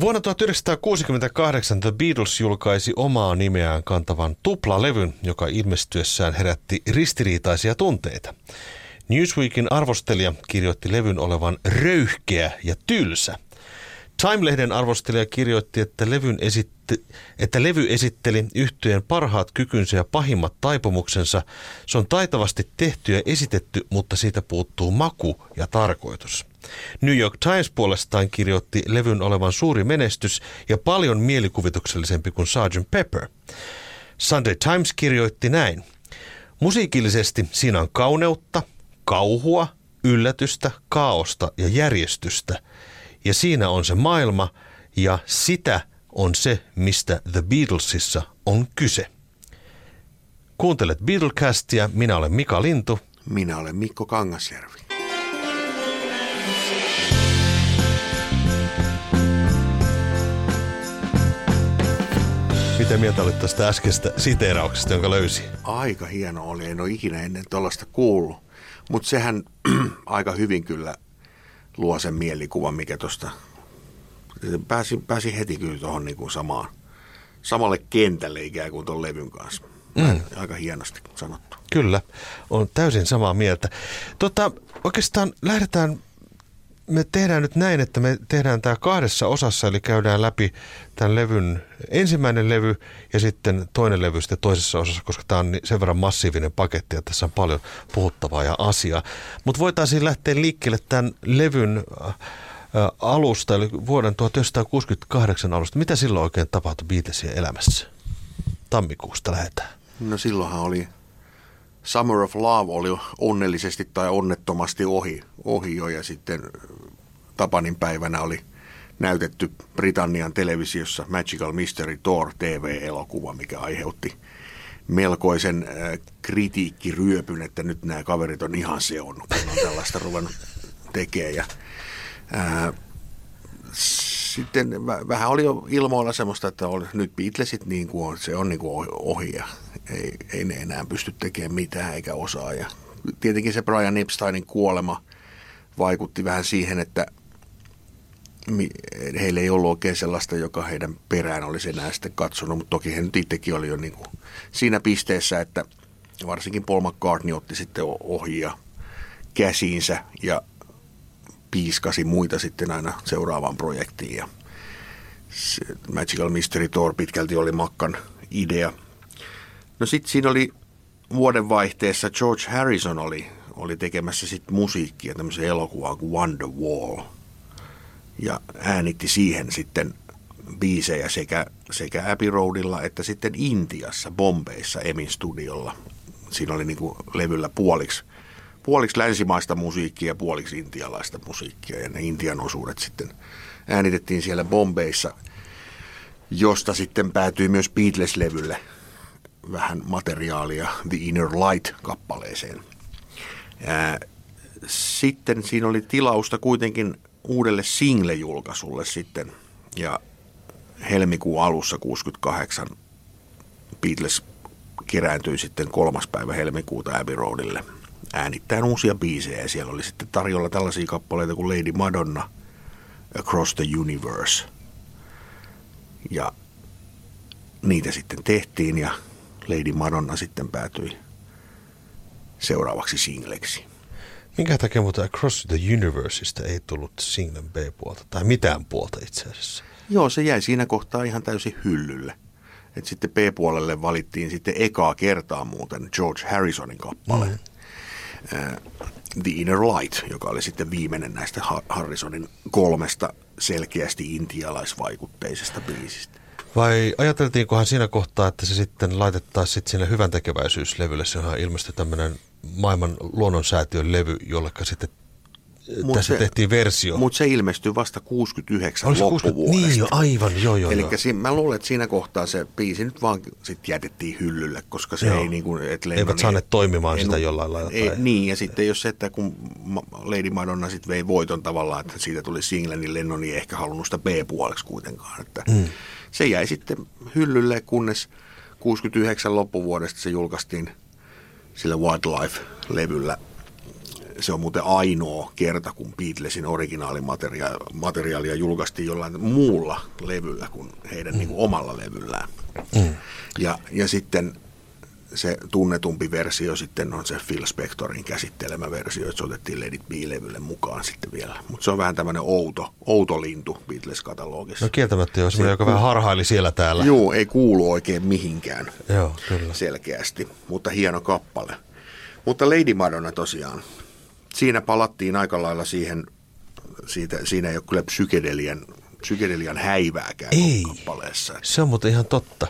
Vuonna 1968 The Beatles julkaisi omaa nimeään kantavan tuplalevyn, joka ilmestyessään herätti ristiriitaisia tunteita. Newsweekin arvostelija kirjoitti levyn olevan röyhkeä ja tylsä. Time-lehden arvostelija kirjoitti, että, levyn esitti, että levy esitteli yhtyeen parhaat kykynsä ja pahimmat taipumuksensa. Se on taitavasti tehty ja esitetty, mutta siitä puuttuu maku ja tarkoitus. New York Times puolestaan kirjoitti levyn olevan suuri menestys ja paljon mielikuvituksellisempi kuin Sgt. Pepper. Sunday Times kirjoitti näin. Musiikillisesti siinä on kauneutta, kauhua, yllätystä, kaaosta ja järjestystä. Ja siinä on se maailma ja sitä on se, mistä The Beatlesissa on kyse. Kuuntelet Beatlecastia, minä olen Mika Lintu. Minä olen Mikko Kangasjärvi. Mitä mieltä olit tästä äskeistä siteerauksesta, jonka löysi? Aika hieno oli, en ole ikinä ennen tuollaista kuullut. Mutta sehän aika hyvin kyllä luo sen mielikuvan, mikä tuosta... Pääsi, pääsi heti kyllä tuohon niinku samaan, samalle kentälle ikään kuin tuon levyn kanssa. Mm. Aika hienosti sanottu. Kyllä, on täysin samaa mieltä. Tota, oikeastaan lähdetään me tehdään nyt näin, että me tehdään tämä kahdessa osassa, eli käydään läpi tämän levyn ensimmäinen levy ja sitten toinen levy sitten toisessa osassa, koska tämä on sen verran massiivinen paketti ja tässä on paljon puhuttavaa ja asiaa. Mutta voitaisiin lähteä liikkeelle tämän levyn alusta, eli vuoden 1968 alusta. Mitä silloin oikein tapahtui Beatlesien elämässä? Tammikuusta lähdetään. No silloinhan oli Summer of Love oli onnellisesti tai onnettomasti ohi, ohi jo ja sitten Tapanin päivänä oli näytetty Britannian televisiossa Magical Mystery Tour TV-elokuva, mikä aiheutti melkoisen kritiikkiryöpyn, että nyt nämä kaverit on ihan seonnut, kun on tällaista ruvennut tekemään. Ja, ää, sitten vähän oli jo ilmoilla semmoista, että oli, nyt Beatlesit niin kuin on, se on niin kuin ohi ja ei, ei ne enää pysty tekemään mitään eikä osaa. Ja tietenkin se Brian Epsteinin kuolema vaikutti vähän siihen, että heillä ei ollut oikein sellaista, joka heidän perään olisi enää sitten katsonut, mutta toki he nyt itsekin oli jo niin kuin siinä pisteessä, että varsinkin Paul McCartney otti sitten ohjia käsiinsä ja piiskasi muita sitten aina seuraavaan projektiin. Ja Magical Mystery Tour pitkälti oli Makkan idea. No sitten siinä oli vuodenvaihteessa George Harrison oli, oli tekemässä sitten musiikkia tämmöisen elokuvaan kuin Wonderwall. Ja äänitti siihen sitten biisejä sekä, sekä Abbey Roadilla että sitten Intiassa, Bombeissa, Emin studiolla. Siinä oli niin kuin levyllä puoliksi – puoliksi länsimaista musiikkia ja puoliksi intialaista musiikkia. Ja ne Intian osuudet sitten äänitettiin siellä Bombeissa, josta sitten päätyi myös Beatles-levylle vähän materiaalia The Inner Light-kappaleeseen. Sitten siinä oli tilausta kuitenkin uudelle single-julkaisulle sitten ja helmikuun alussa 68 Beatles kerääntyi sitten kolmas päivä helmikuuta Abbey Roadille – äänittäen uusia biisejä. Ja siellä oli sitten tarjolla tällaisia kappaleita kuin Lady Madonna, Across the Universe. Ja niitä sitten tehtiin ja Lady Madonna sitten päätyi seuraavaksi singleksi. Minkä takia mutta Across the Universeista ei tullut singlen B-puolta tai mitään puolta itse asiassa? Joo, se jäi siinä kohtaa ihan täysin hyllylle. Et sitten B-puolelle valittiin sitten ekaa kertaa muuten George Harrisonin kappale. Mm. The Inner Light, joka oli sitten viimeinen näistä Harrisonin kolmesta selkeästi intialaisvaikutteisesta biisistä. Vai ajateltiinkohan siinä kohtaa, että se sitten laitettaisiin sitten sinne hyvän tekeväisyyslevylle? Sehän ilmestyi tämmöinen maailman luonnonsäätiön levy, jolleka sitten Mut tässä se, tehtiin versio. Mutta se ilmestyi vasta 69 Olisi loppuvuodesta. 60, niin jo, aivan, joo joo. Eli si- mä luulen, että siinä kohtaa se biisi nyt vaan sit jätettiin hyllylle, koska se joo. ei niin kuin... Et Eivät niin, saaneet toimimaan en, sitä jollain lailla. Ei, tai... Niin, ja sitten jos se, että kun Lady Madonna sitten vei voiton tavallaan, että siitä tuli single, niin Lennon ei ehkä halunnut sitä B-puoleksi kuitenkaan. Että mm. Se jäi sitten hyllylle, kunnes 69 loppuvuodesta se julkaistiin sillä Wildlife-levyllä se on muuten ainoa kerta, kun Beatlesin originaalimateriaalia julkaistiin jollain muulla levyllä kuin heidän mm. niin kuin omalla levyllään. Mm. Ja, ja sitten se tunnetumpi versio sitten on se Phil Spectorin käsittelemä versio, että se otettiin Let It Be-levylle mukaan sitten vielä. Mutta se on vähän tämmöinen outo, outo lintu Beatles-katalogissa. No kieltämättä jo, semmoinen, joka vähän harhaili siellä täällä. Joo, ei kuulu oikein mihinkään Joo, kyllä. selkeästi, mutta hieno kappale. Mutta Lady Madonna tosiaan, siinä palattiin aika lailla siihen, siitä, siinä ei ole kyllä psykedelian, psykedelian häivääkään ei, kappaleessa. se on muuten ihan totta.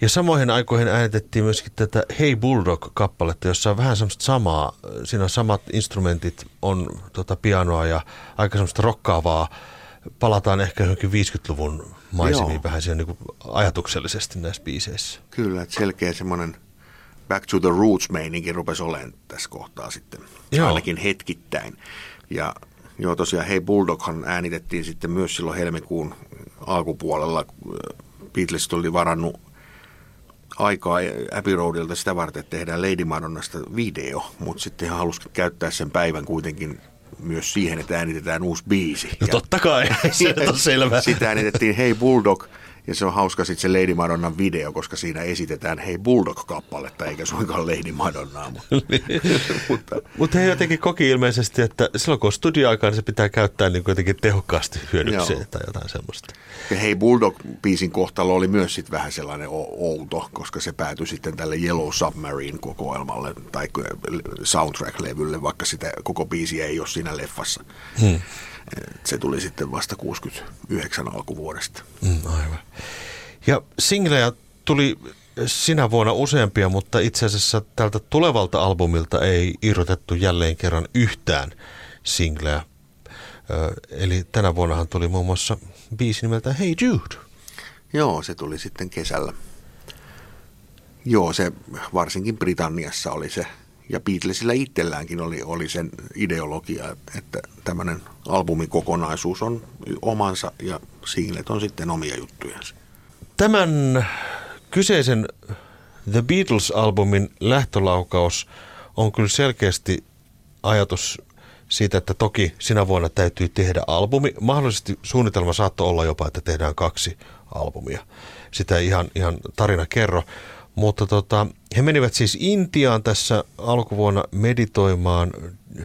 Ja samoihin aikoihin äänitettiin myöskin tätä Hey Bulldog-kappaletta, jossa on vähän semmoista samaa, siinä on samat instrumentit, on tota pianoa ja aika semmoista rokkaavaa. Palataan ehkä johonkin 50-luvun maisemiin Joo. vähän siinä niin ajatuksellisesti näissä biiseissä. Kyllä, että selkeä semmoinen Back to the Roots-meininki rupesi olemaan tässä kohtaa sitten, Joo. ainakin hetkittäin. Ja joo, tosiaan Hey Bulldoghan äänitettiin sitten myös silloin helmikuun alkupuolella. Beatles oli varannut aikaa Abbey Roadilta sitä varten, että tehdään Lady Madonnasta video, mutta sitten hän halusi käyttää sen päivän kuitenkin myös siihen, että äänitetään uusi biisi. No totta kai, se on selvä. Sitä äänitettiin Hey Bulldog – ja se on hauska sitten se Lady Madonnan video, koska siinä esitetään hei Bulldog-kappaletta, eikä suinkaan Lady Madonnaa. mutta Mut he jotenkin koki ilmeisesti, että silloin kun on studioaikaa, niin se pitää käyttää niin jotenkin tehokkaasti hyödykseen Joo. tai jotain semmoista. Ja hei Bulldog-biisin kohtalo oli myös sitten vähän sellainen outo, koska se päätyi sitten tälle Yellow Submarine-kokoelmalle tai soundtrack-levylle, vaikka sitä koko biisi ei ole siinä leffassa. Hmm. Se tuli sitten vasta 69 alkuvuodesta. Mm, aivan. Ja singlejä tuli sinä vuonna useampia, mutta itse asiassa tältä tulevalta albumilta ei irrotettu jälleen kerran yhtään singleä. Eli tänä vuonnahan tuli muun muassa biisi nimeltä Hey Jude. Joo, se tuli sitten kesällä. Joo, se varsinkin Britanniassa oli se ja Beatlesillä itselläänkin oli, oli sen ideologia, että tämmöinen albumikokonaisuus on omansa ja singlet on sitten omia juttujansa. Tämän kyseisen The Beatles-albumin lähtölaukaus on kyllä selkeästi ajatus siitä, että toki sinä vuonna täytyy tehdä albumi. Mahdollisesti suunnitelma saattoi olla jopa, että tehdään kaksi albumia. Sitä ihan, ihan tarina kerro. Mutta tota, he menivät siis Intiaan tässä alkuvuonna meditoimaan.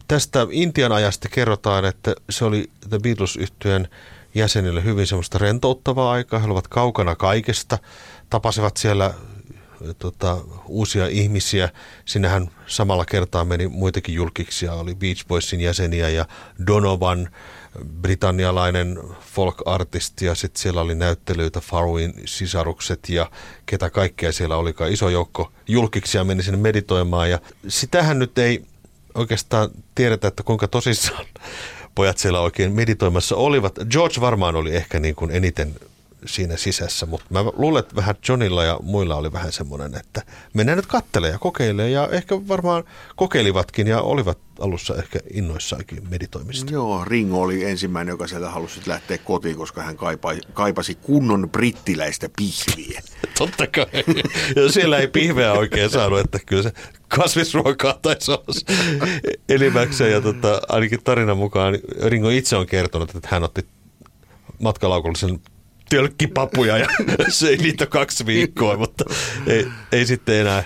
Tästä Intian ajasta kerrotaan, että se oli The beatles yhtyeen jäsenille hyvin semmoista rentouttavaa aikaa. He olivat kaukana kaikesta, tapasivat siellä tota, uusia ihmisiä. Sinähän samalla kertaa meni muitakin julkiksia, oli Beach Boysin jäseniä ja Donovan, britannialainen folk-artisti ja sitten siellä oli näyttelyitä Farwin sisarukset ja ketä kaikkea siellä olikaan. Iso joukko julkiksia meni sinne meditoimaan ja sitähän nyt ei oikeastaan tiedetä, että kuinka tosissaan pojat siellä oikein meditoimassa olivat. George varmaan oli ehkä niin kuin eniten siinä sisässä, mutta mä luulen, että vähän Johnilla ja muilla oli vähän semmoinen, että mennään nyt kattelemaan ja kokeilemaan ja ehkä varmaan kokeilivatkin ja olivat alussa ehkä innoissaankin meditoimista. Joo, Ringo oli ensimmäinen, joka sieltä halusi lähteä kotiin, koska hän kaipasi, kaipasi kunnon brittiläistä pihviä. Totta kai. Ja siellä ei pihveä oikein saanut, että kyllä se kasvisruokaa taisi olla enimmäkseen. Ja tota, ainakin tarinan mukaan Ringo itse on kertonut, että hän otti matkalaukullisen tölkkipapuja ja söi niitä kaksi viikkoa, mutta ei, ei sitten enää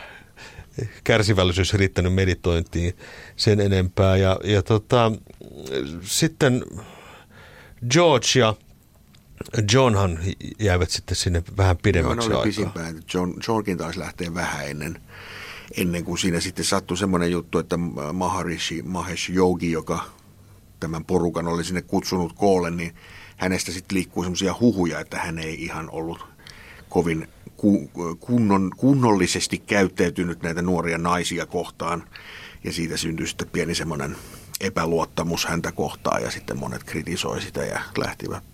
kärsivällisyys riittänyt meditointiin sen enempää. Ja, ja tota, sitten George ja Johnhan jäivät sitten sinne vähän pidemmäksi Joo, aikaa. John, Johnkin taisi lähteä vähän ennen, ennen kuin siinä sitten sattui semmoinen juttu, että Maharishi Mahesh Yogi, joka tämän porukan oli sinne kutsunut koolle, niin hänestä sitten liikkuu semmoisia huhuja, että hän ei ihan ollut kovin kunnon, kunnollisesti käyttäytynyt näitä nuoria naisia kohtaan. Ja siitä syntyi sitten pieni semmoinen epäluottamus häntä kohtaan ja sitten monet kritisoi sitä ja lähtivät,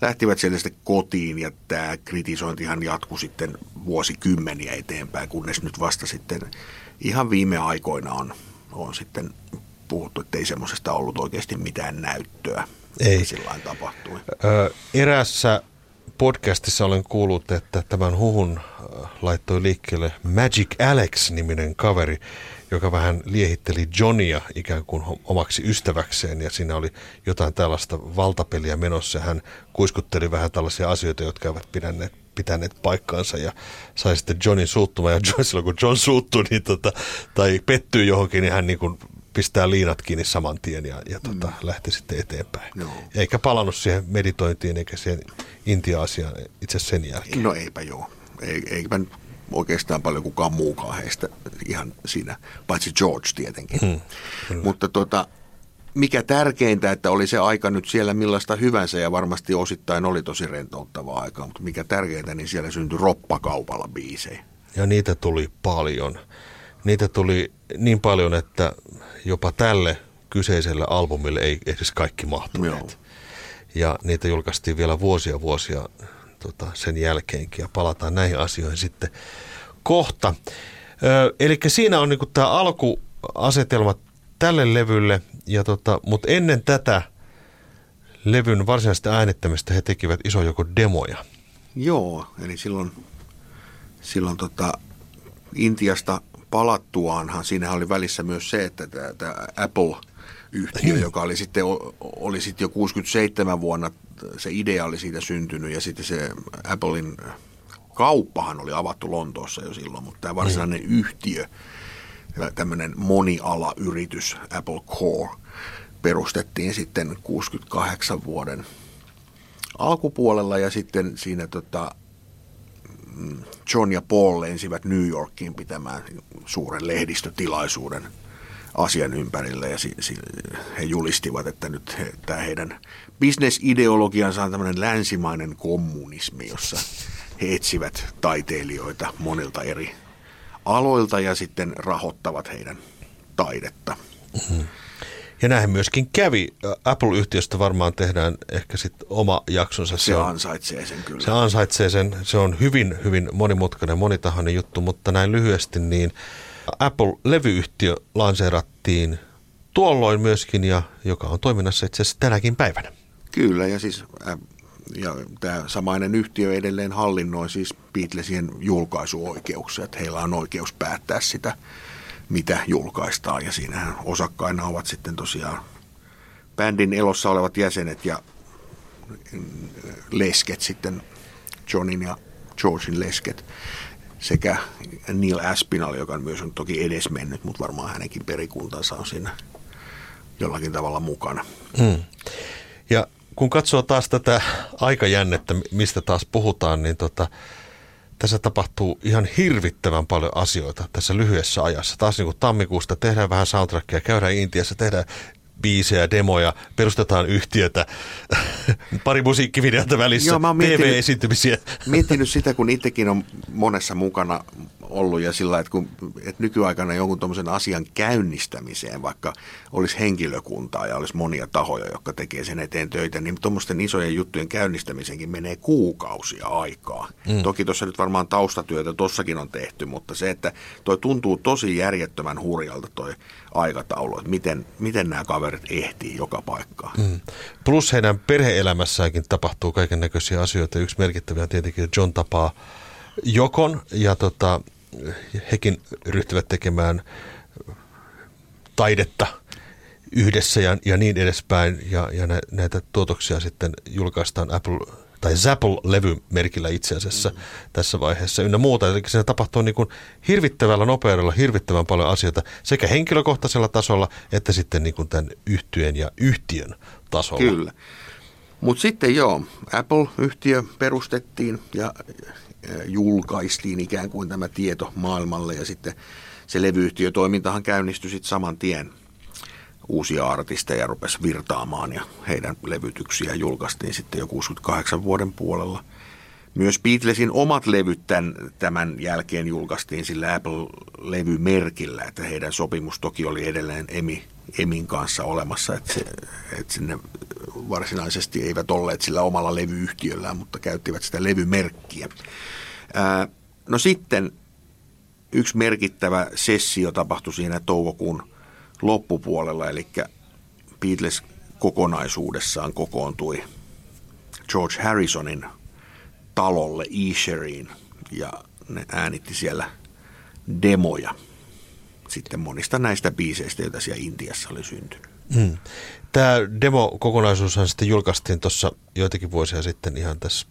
lähtivät sieltä sitten kotiin ja tämä kritisointihan jatkui sitten vuosikymmeniä eteenpäin, kunnes nyt vasta sitten ihan viime aikoina on, on sitten puhuttu, että ei semmoisesta ollut oikeasti mitään näyttöä. Ei. Sillä tapahtui. Erässä podcastissa olen kuullut, että tämän huhun laittoi liikkeelle Magic Alex-niminen kaveri, joka vähän liehitteli Johnia ikään kuin omaksi ystäväkseen ja siinä oli jotain tällaista valtapeliä menossa. Hän kuiskutteli vähän tällaisia asioita, jotka eivät pidänneet pitäneet paikkaansa ja sai sitten Johnin suuttumaan. Ja John, silloin kun John suuttuu niin tota, tai pettyy johonkin, niin hän niin kuin pistää liinat kiinni saman tien ja, ja tota, mm. lähti sitten eteenpäin. No. Eikä palannut siihen meditointiin eikä siihen Intia-asiaan itse sen jälkeen. No eipä joo. Ei, eipä oikeastaan paljon kukaan muukaan heistä ihan siinä, paitsi George tietenkin. Hmm, Mutta tota, mikä tärkeintä, että oli se aika nyt siellä millaista hyvänsä ja varmasti osittain oli tosi rentouttavaa aikaa, mutta mikä tärkeintä, niin siellä syntyi roppakaupalla biisejä. Ja niitä tuli paljon. Niitä tuli niin paljon, että jopa tälle kyseiselle albumille ei edes kaikki mahtuneet. Joo. Ja niitä julkaistiin vielä vuosia vuosia tota, sen jälkeenkin ja palataan näihin asioihin sitten kohta. Eli siinä on niinku tämä alkuasetelma tälle levylle, ja tota, mutta ennen tätä levyn varsinaista äänittämistä he tekivät iso joko demoja. Joo, eli silloin, silloin tota, Intiasta palattuaanhan siinä oli välissä myös se, että tämä Apple-yhtiö, joka oli sitten, oli sitten jo 67 vuonna, se idea oli siitä syntynyt ja sitten se Applein kauppahan oli avattu Lontoossa jo silloin, mutta tämä varsinainen mm. yhtiö, tämmöinen monialayritys Apple Core, perustettiin sitten 68 vuoden alkupuolella ja sitten siinä tota, John ja Paul lensivät New Yorkiin pitämään suuren lehdistötilaisuuden asian ympärille ja he julistivat, että nyt he, tämä heidän bisnesideologiansa on tämmöinen länsimainen kommunismi, jossa he etsivät taiteilijoita monilta eri aloilta ja sitten rahoittavat heidän taidetta. Mm-hmm. Ja näin myöskin kävi. Apple-yhtiöstä varmaan tehdään ehkä sitten oma jaksonsa. Se, se on, ansaitsee sen kyllä. Se ansaitsee sen. Se on hyvin, hyvin monimutkainen, monitahoinen juttu, mutta näin lyhyesti niin Apple-levyyhtiö lanseerattiin tuolloin myöskin, ja joka on toiminnassa itse asiassa tänäkin päivänä. Kyllä, ja siis ja tämä samainen yhtiö edelleen hallinnoi siis Beatlesien julkaisuoikeuksia, että heillä on oikeus päättää sitä, mitä julkaistaan. Ja siinähän osakkaina ovat sitten tosiaan bändin elossa olevat jäsenet ja lesket sitten, Johnin ja Georgein lesket sekä Neil Aspinall, joka myös on toki edesmennyt, mutta varmaan hänenkin perikuntansa on siinä jollakin tavalla mukana. Hmm. Ja kun katsoo taas tätä aikajännettä, mistä taas puhutaan, niin tota, tässä tapahtuu ihan hirvittävän paljon asioita tässä lyhyessä ajassa. Taas niin kuin tammikuusta tehdään vähän soundtrackia, käydään Intiassa, tehdään biisejä, demoja, perustetaan yhtiötä, pari musiikkivideota välissä, Joo, TV-esiintymisiä. Miettinyt sitä, kun itsekin on monessa mukana ollut ja sillä, että, kun, että nykyaikana jonkun tuommoisen asian käynnistämiseen, vaikka olisi henkilökuntaa ja olisi monia tahoja, jotka tekee sen eteen töitä, niin tuommoisten isojen juttujen käynnistämisenkin menee kuukausia aikaa. Mm. Toki tuossa nyt varmaan taustatyötä tuossakin on tehty, mutta se, että toi tuntuu tosi järjettömän hurjalta toi aikataulu, että miten, miten nämä kaverit ehtii joka paikkaan. Mm. Plus heidän perheelämässäänkin tapahtuu kaiken näköisiä asioita. Yksi merkittävä on tietenkin, että John tapaa Jokon ja tota, hekin ryhtyvät tekemään taidetta yhdessä ja, ja niin edespäin. Ja, ja nä, näitä tuotoksia sitten julkaistaan Apple tai Zapple-levymerkillä itse asiassa mm. tässä vaiheessa ynnä muuta. Eli siinä tapahtuu niin kuin hirvittävällä nopeudella hirvittävän paljon asioita sekä henkilökohtaisella tasolla että sitten niin kuin tämän yhtyeen ja yhtiön tasolla. Kyllä. Mutta sitten joo, Apple-yhtiö perustettiin ja julkaistiin ikään kuin tämä tieto maailmalle ja sitten se levyyhtiötoimintahan käynnistyi sitten saman tien uusia artisteja rupesi virtaamaan ja heidän levytyksiä julkaistiin sitten jo 68 vuoden puolella. Myös Beatlesin omat levyt tämän, tämän jälkeen julkaistiin sillä Apple-levymerkillä, että heidän sopimus toki oli edelleen Emi, Emin kanssa olemassa, että, se, että sinne varsinaisesti eivät olleet sillä omalla levyyhtiöllään, mutta käyttivät sitä levymerkkiä. Ää, no sitten yksi merkittävä sessio tapahtui siinä toukokuun loppupuolella, eli Beatles kokonaisuudessaan kokoontui George Harrisonin talolle Isheriin ja ne äänitti siellä demoja. sitten monista näistä biiseistä, joita siellä Intiassa oli syntynyt. Mm. Tämä demo-kokonaisuushan sitten julkaistiin tuossa joitakin vuosia sitten ihan tässä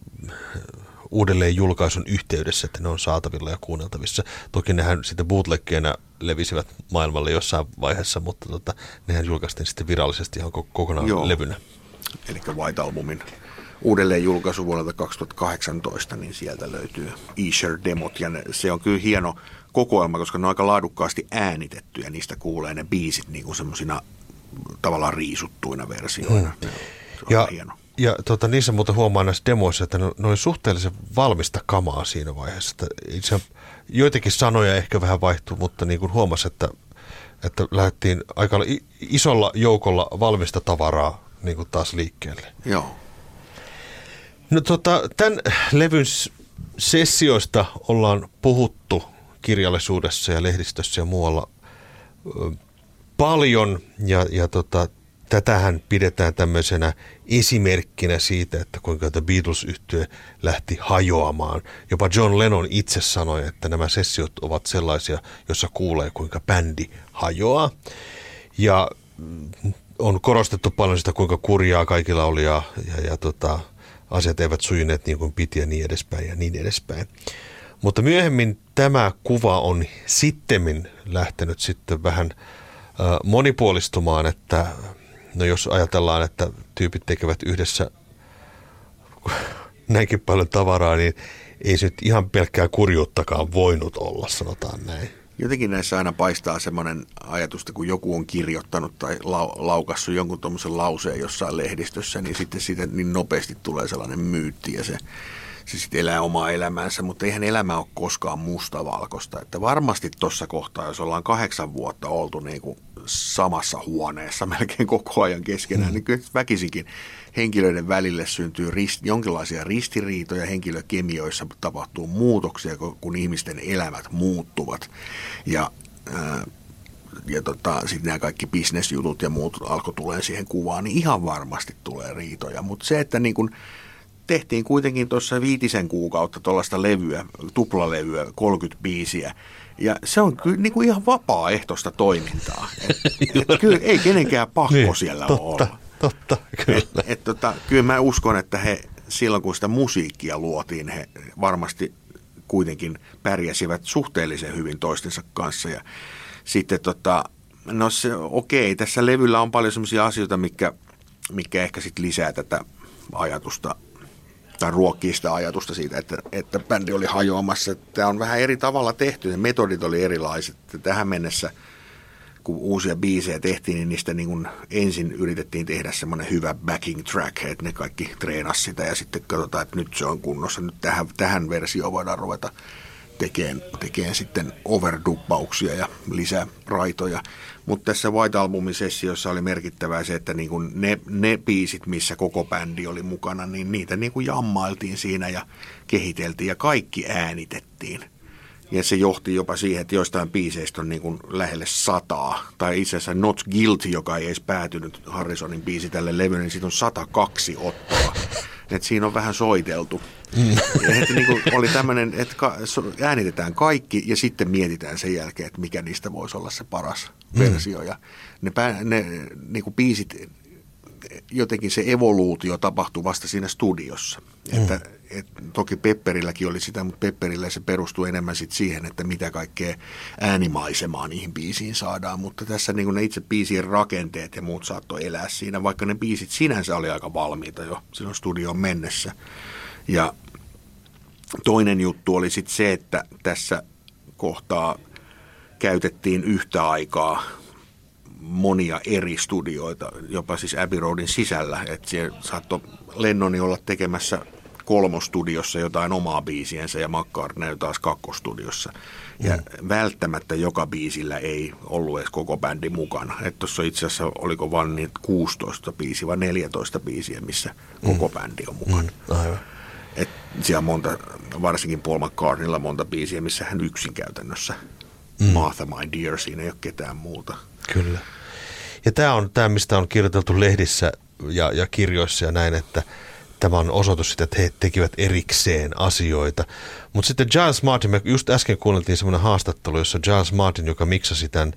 uudelleen julkaisun yhteydessä, että ne on saatavilla ja kuunneltavissa. Toki nehän sitten bootleggeina levisivät maailmalle jossain vaiheessa, mutta tota, nehän julkaistiin sitten virallisesti ihan kokonaan Joo. levynä. Eli White Albumin uudelleen julkaisu vuodelta 2018, niin sieltä löytyy Esher-demot ja ne, se on kyllä hieno kokoelma, koska ne on aika laadukkaasti äänitetty ja niistä kuulee ne biisit niin kuin semmoisina tavallaan riisuttuina versioina. Mm. Se on ja, hieno. Ja tota, niissä muuten huomaa näissä demoissa, että ne, ne oli suhteellisen valmista kamaa siinä vaiheessa. Että itse, joitakin sanoja ehkä vähän vaihtuu, mutta niin kuin huomasi, että, että lähdettiin aika isolla joukolla valmista tavaraa niin kuin taas liikkeelle. Joo. No tota, tämän levyn sessioista ollaan puhuttu kirjallisuudessa ja lehdistössä ja muualla paljon ja, ja tota, tätähän pidetään tämmöisenä esimerkkinä siitä, että kuinka The beatles yhtye lähti hajoamaan. Jopa John Lennon itse sanoi, että nämä sessiot ovat sellaisia, jossa kuulee kuinka bändi hajoaa. Ja on korostettu paljon sitä, kuinka kurjaa kaikilla oli ja, ja, ja tota, asiat eivät sujuneet niin kuin piti ja niin edespäin ja niin edespäin. Mutta myöhemmin tämä kuva on sittemmin lähtenyt sitten vähän monipuolistumaan, että no jos ajatellaan, että tyypit tekevät yhdessä näinkin paljon tavaraa, niin ei se nyt ihan pelkkää kurjuuttakaan voinut olla, sanotaan näin. Jotenkin näissä aina paistaa semmoinen ajatus, että kun joku on kirjoittanut tai lau- laukassut jonkun tuommoisen lauseen jossain lehdistössä, niin sitten siitä niin nopeasti tulee sellainen myytti ja se se sitten elää omaa elämäänsä, mutta eihän elämä ole koskaan mustavalkoista. Että varmasti tuossa kohtaa, jos ollaan kahdeksan vuotta oltu niin kuin samassa huoneessa melkein koko ajan keskenään, mm. niin kyllä väkisinkin henkilöiden välille syntyy rist, jonkinlaisia ristiriitoja, henkilökemioissa tapahtuu muutoksia, kun ihmisten elämät muuttuvat. Ja ää, ja tota, sitten nämä kaikki bisnesjutut ja muut alkoi tulee siihen kuvaan, niin ihan varmasti tulee riitoja. Mutta se, että niin kun tehtiin kuitenkin tuossa viitisen kuukautta tuollaista levyä, tuplalevyä, 30 biisiä. Ja se on kyllä niin kuin ihan vapaaehtoista toimintaa. Et, et kyllä ei kenenkään pakko niin, siellä totta, olla. Totta, kyllä. Et, et, tota, kyllä mä uskon, että he silloin kun sitä musiikkia luotiin, he varmasti kuitenkin pärjäsivät suhteellisen hyvin toistensa kanssa. Ja sitten tota, no se, okei, tässä levyllä on paljon sellaisia asioita, mikä, mikä ehkä sitten lisää tätä ajatusta tai ruokkii sitä ajatusta siitä, että, että bändi oli hajoamassa. Tämä on vähän eri tavalla tehty, ne metodit oli erilaiset. Tähän mennessä, kun uusia biisejä tehtiin, niin niistä niin kuin ensin yritettiin tehdä semmoinen hyvä backing track, että ne kaikki treenas sitä ja sitten katsotaan, että nyt se on kunnossa, nyt tähän, tähän versioon voidaan ruveta tekemään, tekemään sitten overduppauksia ja lisää raitoja. Mutta tässä White Albumin sessiossa oli merkittävää se, että niin ne, ne biisit, missä koko bändi oli mukana, niin niitä niin kuin jammailtiin siinä ja kehiteltiin ja kaikki äänitettiin. Ja se johti jopa siihen, että joistain biiseistä on niin lähelle sataa. Tai itse asiassa Not Guilty, joka ei edes päätynyt Harrisonin biisi tälle levylle, niin siitä on 102 ottoa. Että siinä on vähän soiteltu. Mm. Että niin kuin oli tämmöinen, että äänitetään kaikki ja sitten mietitään sen jälkeen, että mikä niistä voisi olla se paras mm. versio. Ja ne, pää, ne niin kuin biisit, jotenkin se evoluutio tapahtui vasta siinä studiossa. Mm. Että, et, toki Pepperilläkin oli sitä, mutta Pepperillä se perustui enemmän sit siihen, että mitä kaikkea äänimaisemaa niihin biisiin saadaan. Mutta tässä niin ne itse biisien rakenteet ja muut saattoi elää siinä, vaikka ne biisit sinänsä oli aika valmiita jo silloin studioon mennessä. Ja toinen juttu oli sitten se, että tässä kohtaa käytettiin yhtä aikaa monia eri studioita, jopa siis Abbey Roadin sisällä. Että siellä saattoi Lennoni olla tekemässä kolmostudiossa jotain omaa biisiensä ja McCartney taas kakkostudiossa. Ja mm. välttämättä joka biisillä ei ollut edes koko bändi mukana. Että tuossa itse asiassa oliko vain niin 16 biisiä vai 14 biisiä, missä mm. koko bändi on mukana. Mm, aivan. Et siellä on monta, varsinkin Paul McCartneylla monta biisiä, missä hän yksin käytännössä. Mm. Martha, my dear, siinä ei ole ketään muuta. Kyllä. Ja tämä on tämä, mistä on kirjoiteltu lehdissä ja, ja kirjoissa ja näin, että tämä on osoitus sitä, että he tekivät erikseen asioita. Mutta sitten Giles Martin, me just äsken kuunneltiin semmoinen haastattelu, jossa Giles Martin, joka miksasi tämän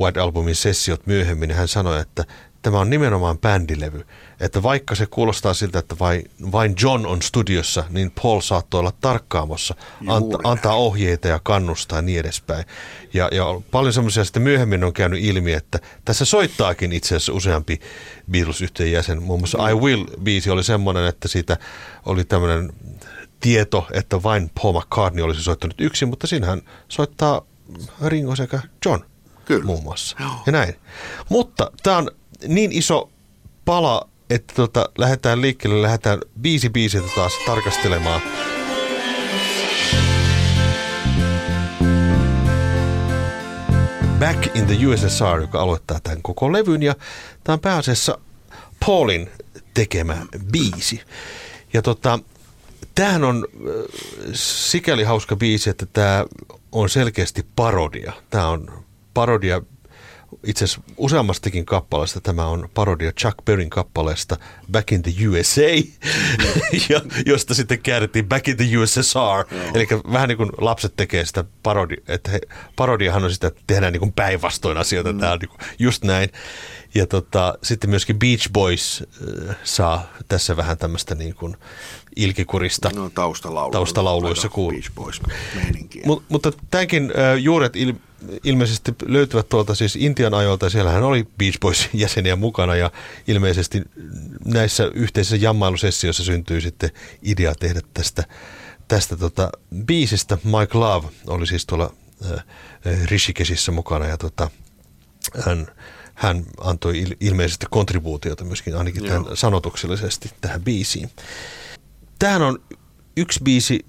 White Albumin sessiot myöhemmin, niin hän sanoi, että tämä on nimenomaan bändilevy. Että vaikka se kuulostaa siltä, että vain, vain John on studiossa, niin Paul saattoi olla tarkkaamossa, anta, antaa ohjeita ja kannustaa ja niin edespäin. Ja, ja paljon semmoisia sitten myöhemmin on käynyt ilmi, että tässä soittaakin itse asiassa useampi Beatles-yhteen jäsen. Muun muassa I Will-biisi oli semmoinen, että siitä oli tämmöinen tieto, että vain Paul McCartney olisi soittanut yksin, mutta siinähän soittaa Ringo sekä John Kyllä. muun muassa. Joo. Ja näin. Mutta tämä on niin iso pala, että tota, lähdetään liikkeelle, lähdetään biisi biisiltä taas tarkastelemaan. Back in the USSR, joka aloittaa tämän koko levyn, ja tämä on pääasiassa Paulin tekemä biisi. Ja tota, tämähän on äh, sikäli hauska biisi, että tämä on selkeästi parodia. Tämä on parodia itse asiassa useammastakin kappaleesta. Tämä on parodia Chuck Berryn kappaleesta Back in the USA, ja, josta sitten käännettiin Back in the USSR. Eli vähän niin kuin lapset tekee sitä parodi, että he, parodiahan on sitä, että tehdään niin kuin päinvastoin asioita. Mm. Tämä on niin kuin just näin. Ja tota, sitten myöskin Beach Boys äh, saa tässä vähän tämmöistä niin kuin ilkikurista No taustalaulu. taustalauluissa kuuluu. Beach Boys. Mut, mutta tämänkin äh, juuret il, ilmeisesti löytyvät tuolta siis Intian ajoilta. Siellähän oli Beach Boys jäseniä mukana ja ilmeisesti näissä yhteisissä jammailusessioissa syntyy sitten idea tehdä tästä, tästä tota, biisistä. Mike Love oli siis tuolla äh, Rishikesissä mukana ja tota, hän, hän antoi il, ilmeisesti kontribuutiota myöskin ainakin tämän Joo. sanotuksellisesti tähän biisiin. Tämähän on yksi biisi,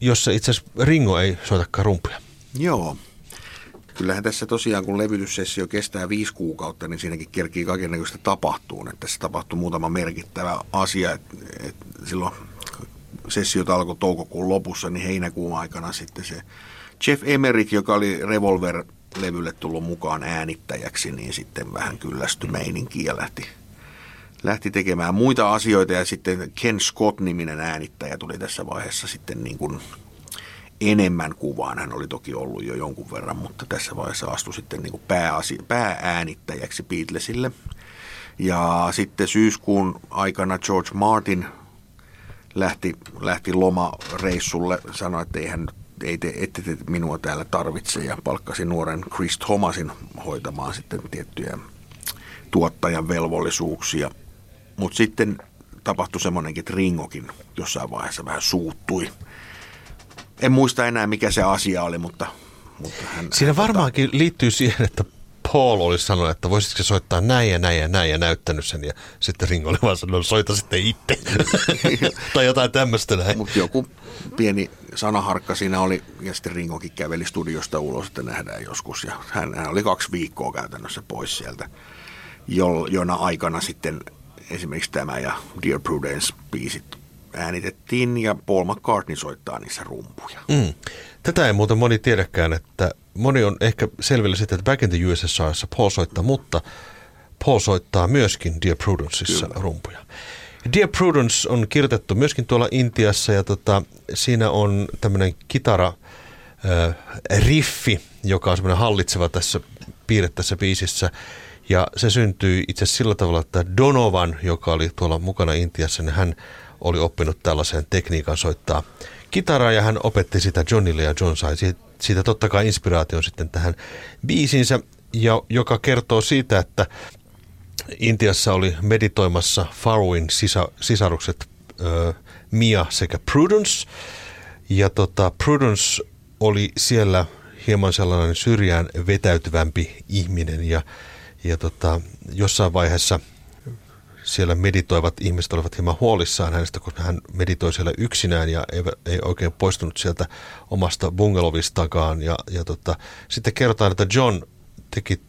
jossa itse asiassa Ringo ei soitakaan rumpuja. Joo. Kyllähän tässä tosiaan, kun levytyssessio kestää viisi kuukautta, niin siinäkin kerkii kaikenlaista tapahtuu. Että tässä tapahtui muutama merkittävä asia. että et silloin sessiot alkoi toukokuun lopussa, niin heinäkuun aikana sitten se Jeff Emerick, joka oli Revolver-levylle tullut mukaan äänittäjäksi, niin sitten vähän kyllästyi meininkiin ja lähti, lähti tekemään muita asioita. Ja sitten Ken Scott-niminen äänittäjä tuli tässä vaiheessa sitten niin kuin enemmän kuvaan. Hän oli toki ollut jo jonkun verran, mutta tässä vaiheessa astui sitten niin kuin pääasi, päääänittäjäksi Beatlesille. Ja sitten syyskuun aikana George Martin lähti, lähti lomareissulle, sanoi, että ei hän, ei te, ette te minua täällä tarvitse ja palkkasi nuoren Chris Thomasin hoitamaan sitten tiettyjä tuottajan velvollisuuksia. Mutta sitten tapahtui semmoinenkin, että Ringokin jossain vaiheessa vähän suuttui. En muista enää, mikä se asia oli, mutta, mutta hän... Siinä hän, varmaankin liittyy siihen, että Paul olisi sanonut, että voisitko soittaa näin ja näin ja näin ja näyttänyt sen. Ja sitten Ringo oli vaan sanonut, soita sitten itse. tai jotain tämmöistä näin. Mutta joku pieni sanaharkka siinä oli, ja sitten Ringokin käveli studiosta ulos, että nähdään joskus. Ja hän, hän oli kaksi viikkoa käytännössä pois sieltä, jo, jona aikana sitten esimerkiksi tämä ja Dear Prudence-biisit äänitettiin, ja Paul McCartney soittaa niissä rumpuja. Mm. Tätä ei muuten moni tiedäkään, että moni on ehkä selvillä sitten, että Back in the USSRissa Paul soittaa, mutta Paul soittaa myöskin Dear Prudenceissa Kyllä. rumpuja. Dear Prudence on kirjoitettu myöskin tuolla Intiassa ja tota, siinä on tämmöinen kitara äh, riffi, joka on semmoinen hallitseva tässä piirre tässä biisissä. Ja se syntyi itse asiassa sillä tavalla, että Donovan, joka oli tuolla mukana Intiassa, niin hän oli oppinut tällaisen tekniikan soittaa kitaraa ja hän opetti sitä Johnille ja John sai siitä, totta kai inspiraation sitten tähän biisinsä, ja, joka kertoo siitä, että Intiassa oli meditoimassa Farowin sisa, sisarukset ö, Mia sekä Prudence. Ja tota, Prudence oli siellä hieman sellainen syrjään vetäytyvämpi ihminen ja, ja tota, jossain vaiheessa siellä meditoivat ihmiset olivat hieman huolissaan hänestä, koska hän meditoi siellä yksinään ja ei, ei oikein poistunut sieltä omasta bungalovistakaan. Ja, ja tota, sitten kerrotaan, että John teki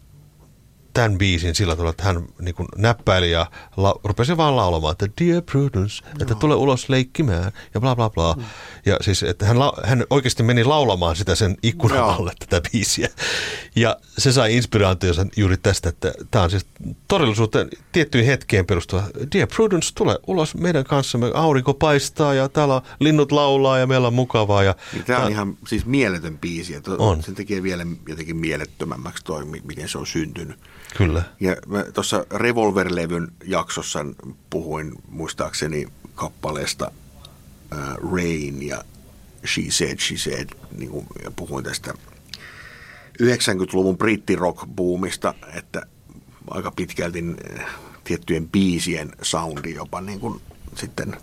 tämän biisin sillä tavalla, että hän niin kuin näppäili ja la, rupesi vaan laulamaan, että Dear Prudence, no. että tule ulos leikkimään ja bla bla bla. Mm. Ja siis, että hän, la, hän oikeasti meni laulamaan sitä sen ikkunan no. alle tätä biisiä. Ja se sai inspiraationsa juuri tästä, että tämä on siis todellisuuteen tiettyihin hetkeen perustuva. Dear Prudence, tule ulos meidän kanssamme, aurinko paistaa ja täällä linnut laulaa ja meillä on mukavaa. Ja, niin tämä on ihan siis mieletön biisi. Että on. Sen tekee vielä jotenkin mielettömämmäksi toi, miten se on syntynyt. Kyllä. Ja tuossa Revolver-levyn jaksossa puhuin muistaakseni kappaleesta uh, Rain ja She Said, She Said, niin kuin, ja puhuin tästä 90-luvun brittirock-buumista, että aika pitkälti eh, tiettyjen biisien soundi jopa niin kuin sitten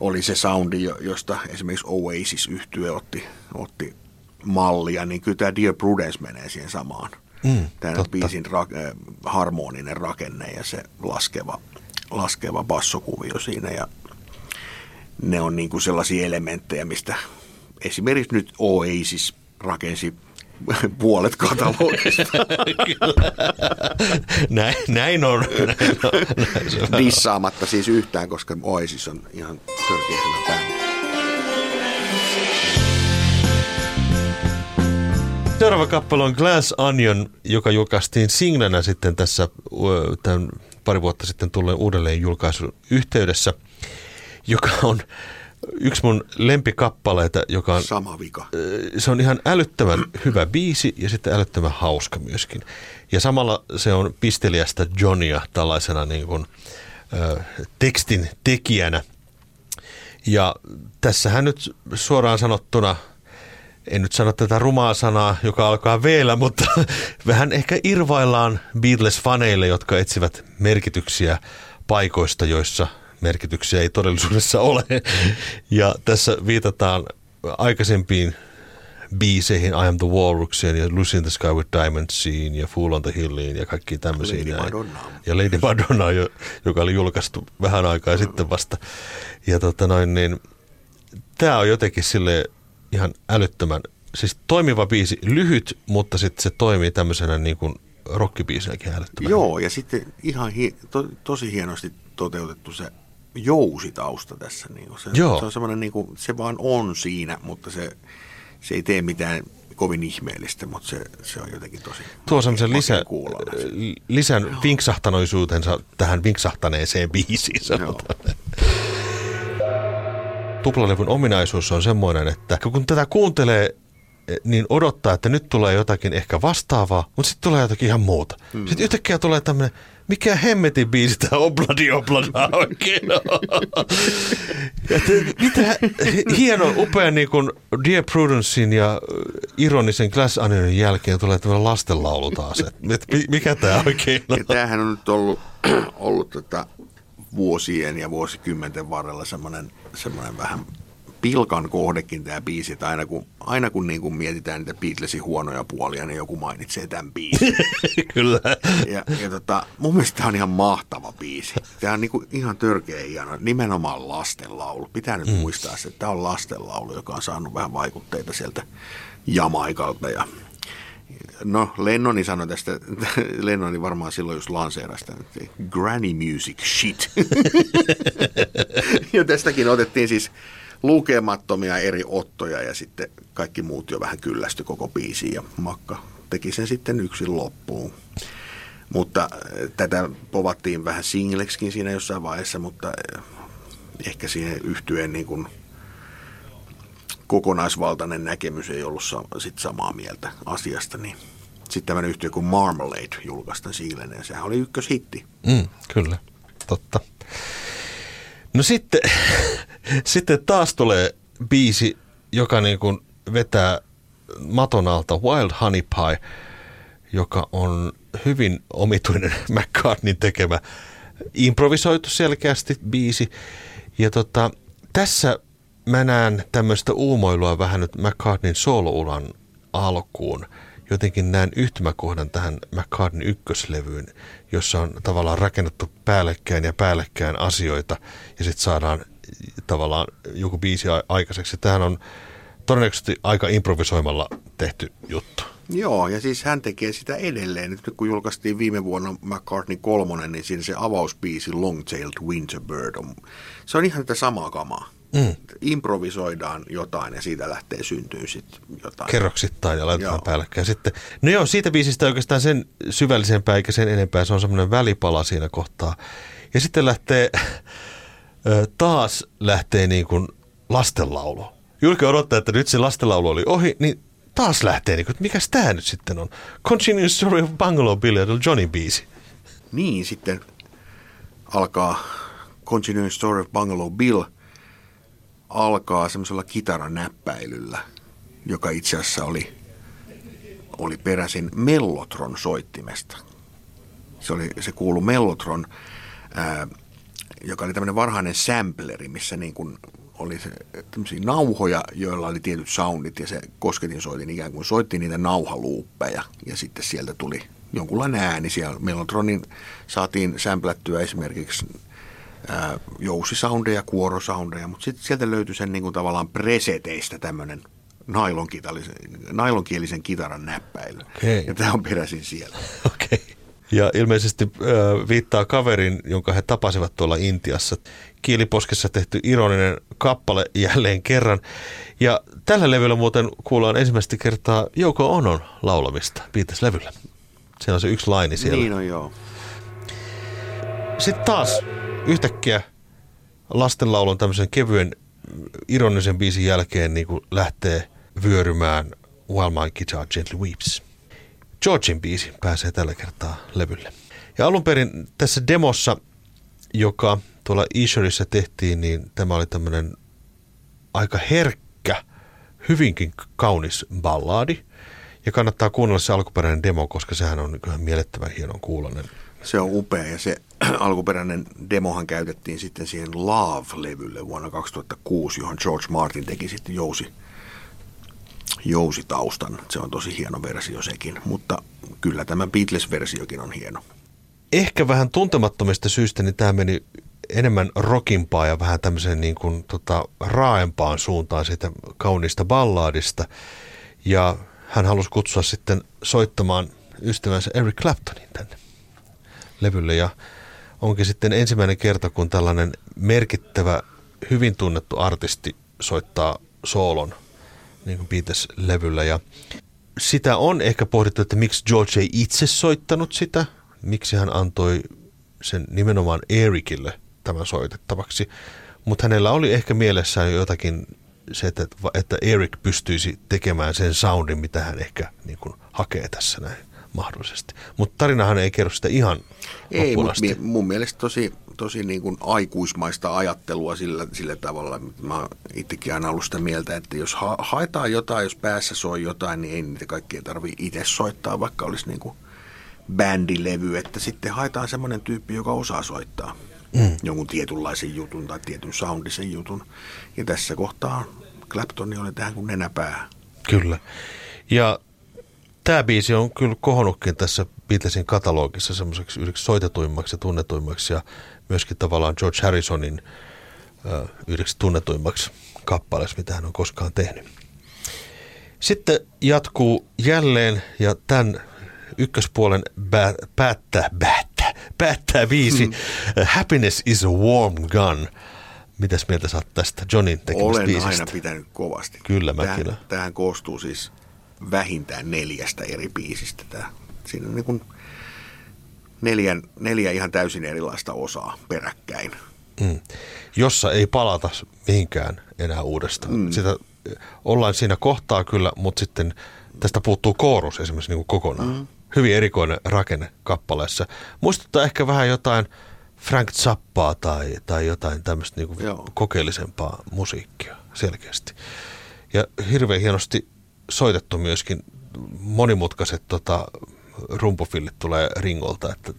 oli se soundi, josta esimerkiksi Oasis yhtye otti, otti mallia, niin kyllä tämä Dear Prudence menee siihen samaan. Mm, tämä totta. biisin ra- eh, harmoninen rakenne ja se laskeva, laskeva bassokuvio siinä ja ne on niin kuin sellaisia elementtejä, mistä esimerkiksi nyt Oasis rakensi puolet katalogista. näin, näin on. Näin on näin Dissaamatta siis yhtään, koska Oasis on ihan törkeä hyvä bändi. Seuraava kappale on Glass Onion, joka julkaistiin singlenä sitten tässä tämän pari vuotta sitten tulleen uudelleen julkaisun yhteydessä, joka on yksi mun lempikappaleita, joka on... Sama vika. Se on ihan älyttömän hyvä biisi ja sitten älyttömän hauska myöskin. Ja samalla se on pisteliästä Johnia tällaisena niin kuin, ö, tekstin tekijänä. Ja tässähän nyt suoraan sanottuna, en nyt sano tätä rumaa sanaa, joka alkaa vielä, mutta vähän ehkä irvaillaan Beatles-faneille, jotka etsivät merkityksiä paikoista, joissa merkityksiä ei todellisuudessa ole. Ja tässä viitataan aikaisempiin biiseihin, I am the Walrukseen ja Lucy in the Sky with Diamondsiin ja Fool on the Hilliin ja kaikki tämmöisiin. Lady Madonna. Ja Lady Madonna, joka oli julkaistu vähän aikaa no. sitten vasta. Ja tota noin, niin, tämä on jotenkin sille ihan älyttömän, siis toimiva biisi, lyhyt, mutta sitten se toimii tämmöisenä niin kuin rockibiisinäkin älyttömän. Joo, ja sitten ihan hi- to- tosi hienosti toteutettu se jousitausta tässä. Niin se, Joo. se on semmoinen, niin kuin, se vaan on siinä, mutta se, se ei tee mitään kovin ihmeellistä, mutta se, se on jotenkin tosi Tuo semmoisen lisä, lisän Joo. vinksahtanoisuutensa tähän vinksahtaneeseen biisiin, Tuplalevyn ominaisuus on semmoinen, että kun tätä kuuntelee niin odottaa, että nyt tulee jotakin ehkä vastaavaa, mutta sitten tulee jotakin ihan muuta. Hmm. Sitten yhtäkkiä tulee tämmöinen, mikä hemmetin biisi tämä Obladi Oblada oikein on. mitä hieno, upea niin kuin Dear Prudencein ja ironisen Glass Onionin jälkeen tulee tämmöinen lastenlaulu taas. Et mikä tämä oikein on? Ja tämähän on nyt ollut, ollut tota vuosien ja vuosikymmenten varrella semmoinen, semmoinen vähän pilkan kohdekin tämä biisi, että aina kun, aina kun niin kuin mietitään niitä Beatlesin huonoja puolia, niin joku mainitsee tämän biisin. Kyllä. Ja, ja tota, mun mielestä tämä on ihan mahtava biisi. Tämä on niin kuin ihan törkeä hieno, nimenomaan lastenlaulu. Pitää nyt mm. muistaa, että tämä on lastenlaulu, joka on saanut vähän vaikutteita sieltä Jamaikalta ja No, Lennoni sanoi tästä, Lennoni varmaan silloin just lanseerasi granny music shit. ja tästäkin otettiin siis lukemattomia eri ottoja ja sitten kaikki muut jo vähän kyllästy koko biisiin ja Makka teki sen sitten yksin loppuun. Mutta äh, tätä povattiin vähän singleksikin siinä jossain vaiheessa, mutta äh, ehkä siihen yhtyeen niin kuin kokonaisvaltainen näkemys ei ollut sa- sit samaa mieltä asiasta, niin sitten tämmöinen yhtiö kuin Marmalade julkaistaan singlenä ja sehän oli ykköshitti. Mm, kyllä, totta. No sitten, sitten taas tulee biisi, joka niin kuin vetää maton alta Wild Honey Pie, joka on hyvin omituinen McCartneyn tekemä improvisoitu selkeästi biisi. Ja tota, tässä mä näen tämmöistä uumoilua vähän nyt McCartneyn sooloulan alkuun – jotenkin näen yhtymäkohdan tähän McCartney ykköslevyyn, jossa on tavallaan rakennettu päällekkäin ja päällekkäin asioita ja sitten saadaan tavallaan joku biisi aikaiseksi. Tähän on todennäköisesti aika improvisoimalla tehty juttu. Joo, ja siis hän tekee sitä edelleen. Nyt kun julkaistiin viime vuonna McCartney kolmonen, niin siinä se avauspiisi Long-Tailed Winterbird on, se on ihan tätä samaa kamaa. Mm. Improvisoidaan jotain ja siitä lähtee syntyy sitten jotain. Kerroksittain ja laitetaan joo. päällekkäin sitten. No joo, siitä biisistä oikeastaan sen syvällisempää eikä sen enempää. Se on semmoinen välipala siinä kohtaa. Ja sitten lähtee, taas lähtee niin kuin lastenlaulu. Julke odottaa, että nyt se lastenlaulu oli ohi, niin taas lähtee, niin kuin, että mikäs tämä nyt sitten on? Continuous Story of Bungalow Bill ja Johnny biisi. Niin, sitten alkaa Continuous Story of Bungalow Bill alkaa semmoisella kitaran näppäilyllä, joka itse asiassa oli, oli peräisin Mellotron soittimesta. Se, oli, se kuului Mellotron, ää, joka oli tämmöinen varhainen sampleri, missä niin kuin oli se, tämmöisiä nauhoja, joilla oli tietyt soundit ja se kosketin soitin ikään kuin soitti niitä nauhaluuppeja ja sitten sieltä tuli jonkunlainen ääni siellä. Mellotronin saatiin sämplättyä esimerkiksi ää, jousisoundeja, kuorosoundeja, mutta sitten sieltä löytyi sen niin kuin tavallaan preseteistä tämmöinen nailonkielisen kitaran näppäily. Okay. Ja tämä on peräisin siellä. Okei. Okay. Ja ilmeisesti äh, viittaa kaverin, jonka he tapasivat tuolla Intiassa. Kieliposkessa tehty ironinen kappale jälleen kerran. Ja tällä levyllä muuten kuullaan ensimmäistä kertaa Jouko Onon laulamista Beatles-levyllä. Se on se yksi laini siellä. Niin on joo. Sitten taas yhtäkkiä lastenlaulun tämmöisen kevyen ironisen biisin jälkeen niin kuin lähtee vyörymään While My Guitar Gently Weeps. Georgin biisi pääsee tällä kertaa levylle. Ja alun perin tässä demossa, joka tuolla Isherissa tehtiin, niin tämä oli tämmöinen aika herkkä, hyvinkin kaunis ballaadi. Ja kannattaa kuunnella se alkuperäinen demo, koska sehän on ihan mielettömän hienon kuulonen. Se on upea ja se alkuperäinen demohan käytettiin sitten siihen Love-levylle vuonna 2006, johon George Martin teki sitten jousi jousitaustan. Se on tosi hieno versio sekin, mutta kyllä tämä Beatles-versiokin on hieno. Ehkä vähän tuntemattomista syistä niin tämä meni enemmän rockimpaa ja vähän tämmöiseen niin kuin, tota, raaempaan suuntaan siitä kauniista ballaadista. Ja hän halusi kutsua sitten soittamaan ystävänsä Eric Claptonin tänne levylle. Ja onkin sitten ensimmäinen kerta, kun tällainen merkittävä, hyvin tunnettu artisti soittaa soolon – niin kuin Beatles-levyllä. Ja sitä on ehkä pohdittu, että miksi George ei itse soittanut sitä, miksi hän antoi sen nimenomaan Ericille tämän soitettavaksi. Mutta hänellä oli ehkä mielessään jotakin se, että, että Eric pystyisi tekemään sen soundin, mitä hän ehkä niin kuin, hakee tässä näin mahdollisesti. Mutta tarinahan ei kerro sitä ihan Ei, mutta mun mielestä tosi tosi niin kuin aikuismaista ajattelua sillä, sillä tavalla. Mä itsekin aina ollut sitä mieltä, että jos ha- haetaan jotain, jos päässä soi jotain, niin ei niitä kaikkia tarvitse itse soittaa, vaikka olisi niin kuin bändilevy, että sitten haetaan semmoinen tyyppi, joka osaa soittaa mm. jonkun tietynlaisen jutun tai tietyn soundisen jutun. Ja tässä kohtaa Clapton oli tähän kuin nenäpää. Kyllä. Ja tämä biisi on kyllä kohonnutkin tässä Beatlesin katalogissa semmoiseksi yhdeksi soitetuimmaksi ja tunnetuimmaksi ja myöskin tavallaan George Harrisonin yhdeksi tunnetuimmaksi kappaleeksi, mitä hän on koskaan tehnyt. Sitten jatkuu jälleen ja tämän ykköspuolen bä- päättää, päättää, päättää viisi hmm. Happiness is a warm gun. Mitäs mieltä saat tästä Johnin tekemästä Olen biisistä? aina pitänyt kovasti. Kyllä mäkin. Tähän, tähän koostuu siis vähintään neljästä eri biisistä. Tämä, siinä on niin kuin neljän, neljä ihan täysin erilaista osaa peräkkäin. Mm. Jossa ei palata mihinkään enää uudestaan. Mm. Sitä ollaan siinä kohtaa kyllä, mutta sitten tästä puuttuu koorus esimerkiksi niin kuin kokonaan. Mm. Hyvin erikoinen rakenne kappaleessa. Muistuttaa ehkä vähän jotain Frank Zappaa tai, tai jotain tämmöistä niin kokeellisempaa musiikkia selkeästi. Ja hirveän hienosti soitettu myöskin monimutkaiset tota, rumpufillit tulee Ringolta, että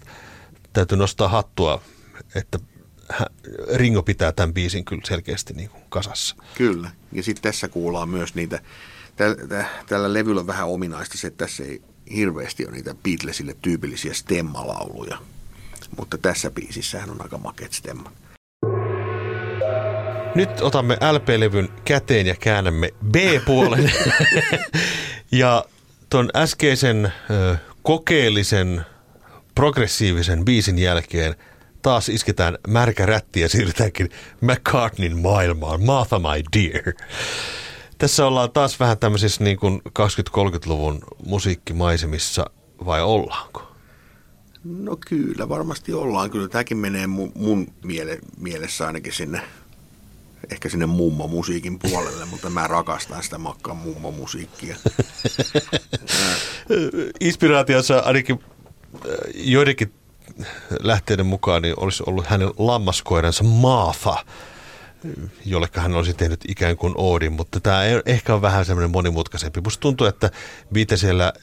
täytyy nostaa hattua, että Ringo pitää tämän biisin kyllä selkeästi niin kuin kasassa. Kyllä, ja sitten tässä kuullaan myös niitä, tällä, tällä levyllä on vähän ominaista se, että tässä ei hirveästi ole niitä Beatlesille tyypillisiä stemmalauluja, mutta tässä biisissähän on aika makeat stemmat. Nyt otamme LP-levyn käteen ja käännämme B-puolen. ja tuon äskeisen ö, kokeellisen progressiivisen biisin jälkeen taas isketään märkä rätti ja siirrytäänkin McCartneyn maailmaan. Martha my dear. Tässä ollaan taas vähän tämmöisissä niin kuin 20-30-luvun musiikkimaisemissa, vai ollaanko? No kyllä, varmasti ollaan. Kyllä tämäkin menee mun, mun miele, mielessä ainakin sinne, ehkä sinne mummo-musiikin puolelle, mutta mä rakastan sitä makkaan mummo-musiikkia. Inspiraatiossa ainakin äh, joidenkin lähteiden mukaan niin olisi ollut hänen lammaskoiransa Maafa, jolle hän olisi tehnyt ikään kuin Oodin, mutta tämä ehkä on vähän semmoinen monimutkaisempi. Musta tuntuu, että Beatlesilla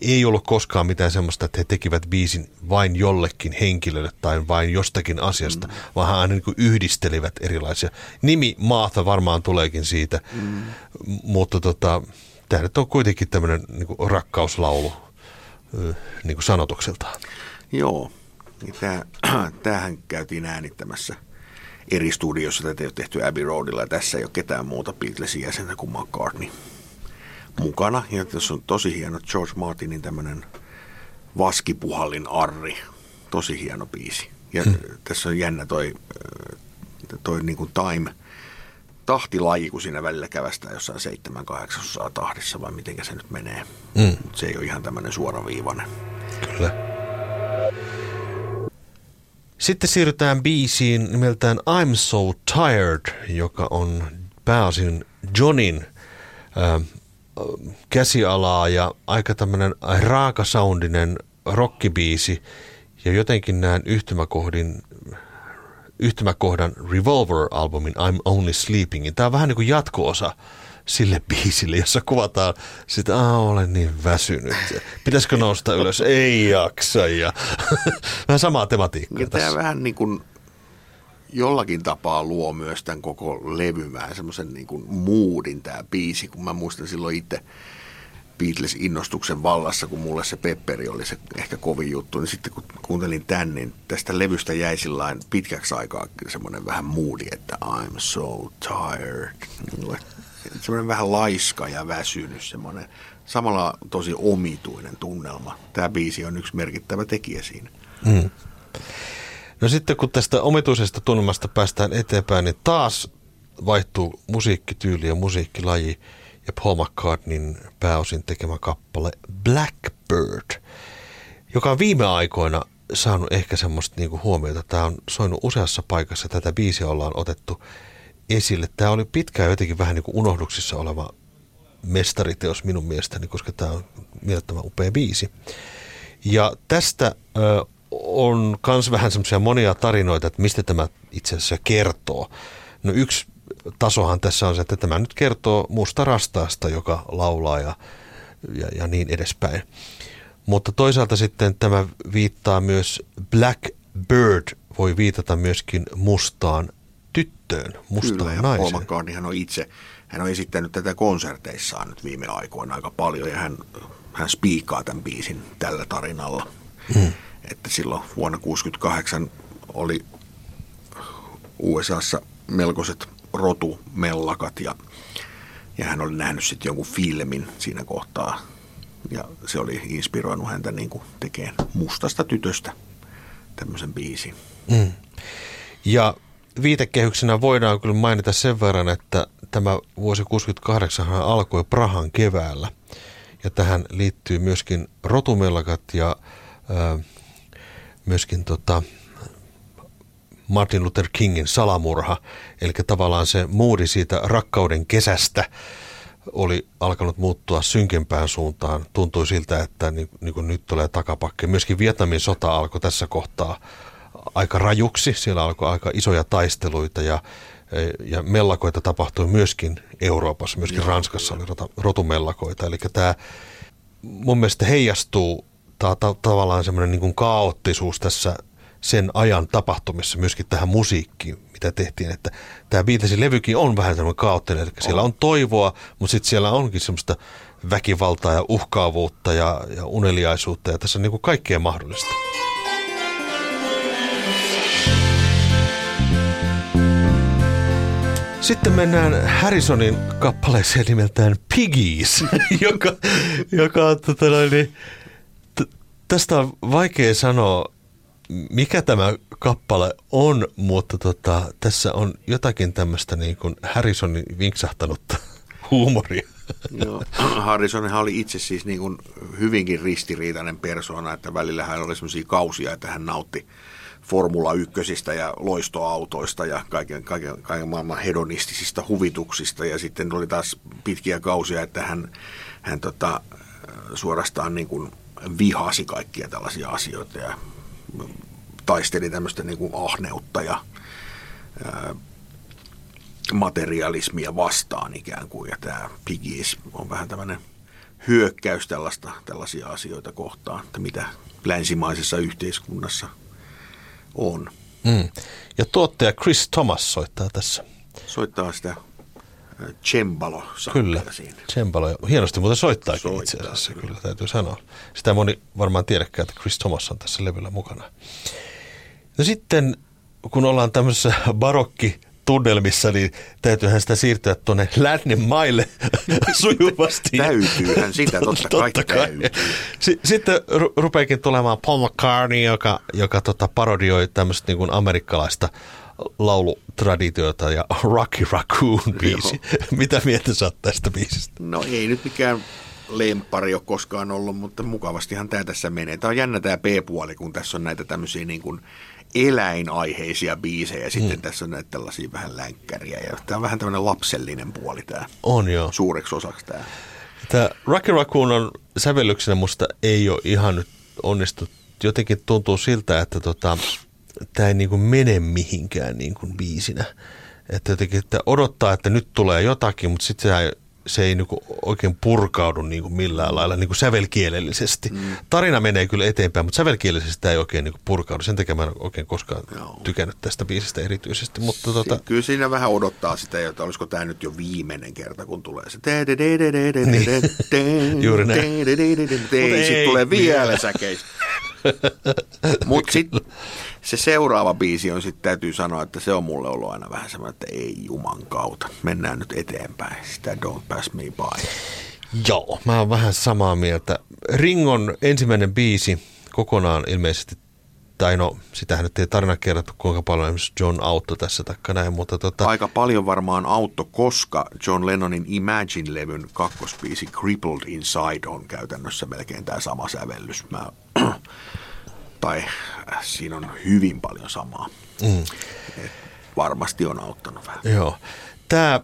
ei ollut koskaan mitään semmoista, että he tekivät biisin vain jollekin henkilölle tai vain jostakin asiasta, mm. vaan he aina niin yhdistelivät erilaisia. Nimi Maatha varmaan tuleekin siitä, mm. mutta tota, tämä nyt on kuitenkin tämmöinen niin rakkauslaulu niin kuin sanotukseltaan. Joo, niin tämähän käytiin äänittämässä eri studiossa. Tätä ei ole tehty Abbey Roadilla ja tässä ei ole ketään muuta Beatlesin jäsentä kuin McCartney mukana. Ja tässä on tosi hieno George Martinin tämmöinen vaskipuhallin arri. Tosi hieno biisi. Ja hmm. tässä on jännä toi, toi niin kuin time tahtilaji, kun siinä välillä kävästään jossain 7-8 tahdissa, vai miten se nyt menee. Hmm. Se ei ole ihan tämmöinen suoraviivainen. Kyllä. Sitten siirrytään biisiin nimeltään I'm So Tired, joka on pääosin Johnin äh, käsialaa ja aika tämmöinen raakasoundinen rockibiisi. Ja jotenkin näen yhtymäkohdin, yhtymäkohdan Revolver-albumin I'm Only Sleepingin. Tämä on vähän niin kuin jatko-osa sille biisille, jossa kuvataan sitä, että olen niin väsynyt. Pitäisikö nousta ylös? Ei jaksa. Ja vähän samaa tematiikkaa ja tässä. Tämä vähän niin kuin jollakin tapaa luo myös tämän koko levymään semmoisen niin kuin moodin tämä biisi, kun mä muistan silloin itse Beatles-innostuksen vallassa, kun mulle se Pepperi oli se ehkä kovin juttu, niin sitten kun kuuntelin tän, niin tästä levystä jäi sillain pitkäksi aikaa semmoinen vähän moodi, että I'm so tired. Semmoinen vähän laiska ja väsynyt, semmoinen samalla tosi omituinen tunnelma. Tämä biisi on yksi merkittävä tekijä siinä. Mm. No sitten kun tästä omituisesta tunnelmasta päästään eteenpäin, niin taas vaihtuu musiikkityyli ja musiikkilaji ja Paul McCartneyn pääosin tekemä kappale Blackbird, joka on viime aikoina saanut ehkä semmoista niinku huomiota. Tämä on soinut useassa paikassa, tätä biisiä ollaan otettu esille. Tämä oli pitkään jotenkin vähän niin kuin unohduksissa oleva mestariteos minun mielestäni, koska tämä on mielettömän upea biisi. Ja tästä ö, on myös vähän semmoisia monia tarinoita, että mistä tämä itse asiassa kertoo. No yksi tasohan tässä on se, että tämä nyt kertoo musta rastaasta, joka laulaa ja, ja, ja niin edespäin. Mutta toisaalta sitten tämä viittaa myös Black Bird, voi viitata myöskin mustaan tyttöön, mustaan Kyllä, ja naiseen. Paul McCartney on itse, hän on esittänyt tätä konserteissaan nyt viime aikoina aika paljon ja hän, hän spiikaa tämän biisin tällä tarinalla. Hmm että silloin vuonna 1968 oli USAssa melkoiset rotumellakat ja, ja hän oli nähnyt sitten jonkun filmin siinä kohtaa ja se oli inspiroinut häntä niin kuin tekemään mustasta tytöstä tämmöisen biisin. Mm. Ja viitekehyksenä voidaan kyllä mainita sen verran, että tämä vuosi 68 alkoi Prahan keväällä ja tähän liittyy myöskin rotumellakat ja äh, myöskin tota Martin Luther Kingin salamurha, eli tavallaan se muudi siitä rakkauden kesästä oli alkanut muuttua synkempään suuntaan. Tuntui siltä, että niin, niin kuin nyt tulee takapakke. Myöskin Vietnamin sota alkoi tässä kohtaa aika rajuksi. Siellä alkoi aika isoja taisteluita ja, ja mellakoita tapahtui myöskin Euroopassa, myöskin Joo, Ranskassa oli rotumellakoita. Eli tämä mun mielestä heijastuu ta- ta- tavallaan semmoinen niin kaoottisuus tässä sen ajan tapahtumissa myöskin tähän musiikkiin, mitä tehtiin. Että tämä Beatlesin levykin on vähän semmoinen kaoottinen, eli siellä on toivoa, mutta sitten siellä onkin semmoista väkivaltaa ja uhkaavuutta ja, ja uneliaisuutta ja tässä on niin kuin kaikkea mahdollista. Sitten mennään Harrisonin kappaleeseen nimeltään Piggies, joka, joka on tota noin, niin, tästä on vaikea sanoa, mikä tämä kappale on, mutta tota, tässä on jotakin tämmöistä niin kuin Harrisonin vinksahtanutta huumoria. Joo. Harrisonhan oli itse siis niin kuin hyvinkin ristiriitainen persona, että välillä hän oli sellaisia kausia, että hän nautti Formula 1 ja loistoautoista ja kaiken, kaiken, kaiken maailman hedonistisista huvituksista. Ja sitten oli taas pitkiä kausia, että hän, hän tota, suorastaan niin kuin vihasi kaikkia tällaisia asioita ja taisteli tämmöistä niin kuin ahneutta ja ää, materialismia vastaan ikään kuin. Ja tämä Piggies on vähän tämmöinen hyökkäys tällaista, tällaisia asioita kohtaan, että mitä länsimaisessa yhteiskunnassa on. Mm. Ja tuottaja Chris Thomas soittaa tässä. Soittaa sitä cembalo Kyllä, siinä. cembalo. Hienosti muuten soittaa Soittaa, itse asiassa, kyllä. täytyy sanoa. Sitä moni varmaan tiedäkään, että Chris Thomas on tässä levyllä mukana. No sitten, kun ollaan tämmöisessä barokki tunnelmissa, niin täytyyhän sitä siirtyä tuonne lännen maille sujuvasti. Täytyyhän sitä, totta, kai, täytyy. S- sitten ru- rupeekin tulemaan Paul McCartney, joka, joka tota parodioi tämmöistä niin kuin amerikkalaista laulutraditiota ja Rocky Raccoon biisi. Mitä mieltä sä oot tästä biisistä? No ei nyt mikään lempari ole koskaan ollut, mutta mukavastihan tämä tässä menee. Tämä on jännä tämä B-puoli, kun tässä on näitä tämmöisiä niin kuin eläinaiheisia biisejä ja sitten mm. tässä on näitä tällaisia vähän länkkäriä. Ja tämä on vähän tämmöinen lapsellinen puoli tämä, On joo. suureksi osaksi tämä. Tämä Rocky Raccoon on sävellyksenä musta ei ole ihan nyt onnistunut. Jotenkin tuntuu siltä, että tota, tämä ei niinku mene mihinkään niinku biisinä. Että jotenkin että odottaa, että nyt tulee jotakin, mutta sitten se, se ei niinku oikein purkaudu niinku millään lailla niinku sävelkielellisesti. Mm. Tarina menee kyllä eteenpäin, mutta sävelkielellisesti tämä ei oikein niinku purkaudu. Sen takia mä en oikein koskaan Joo. tykännyt tästä biisistä erityisesti. Mutta tota, Si- Kyllä siinä vähän odottaa sitä, että olisiko tämä nyt jo viimeinen kerta, kun tulee se. Juuri näin. Sitten ei tulee vielä vielä. Mutta sitten se seuraava biisi on sitten täytyy sanoa, että se on mulle ollut aina vähän semmoinen, että ei juman kautta. Mennään nyt eteenpäin. Sitä don't pass me by. Joo, mä oon vähän samaa mieltä. Ringon ensimmäinen biisi kokonaan ilmeisesti, tai no, sitähän nyt ei tarina kerrottu, kuinka paljon esimerkiksi John Autto tässä takka näin, mutta tota, Aika paljon varmaan autto, koska John Lennonin Imagine-levyn kakkosbiisi Crippled Inside on käytännössä melkein tämä sama sävellys. Mä, tai äh, siinä on hyvin paljon samaa. Mm. Et varmasti on auttanut vähän. joo. Tämä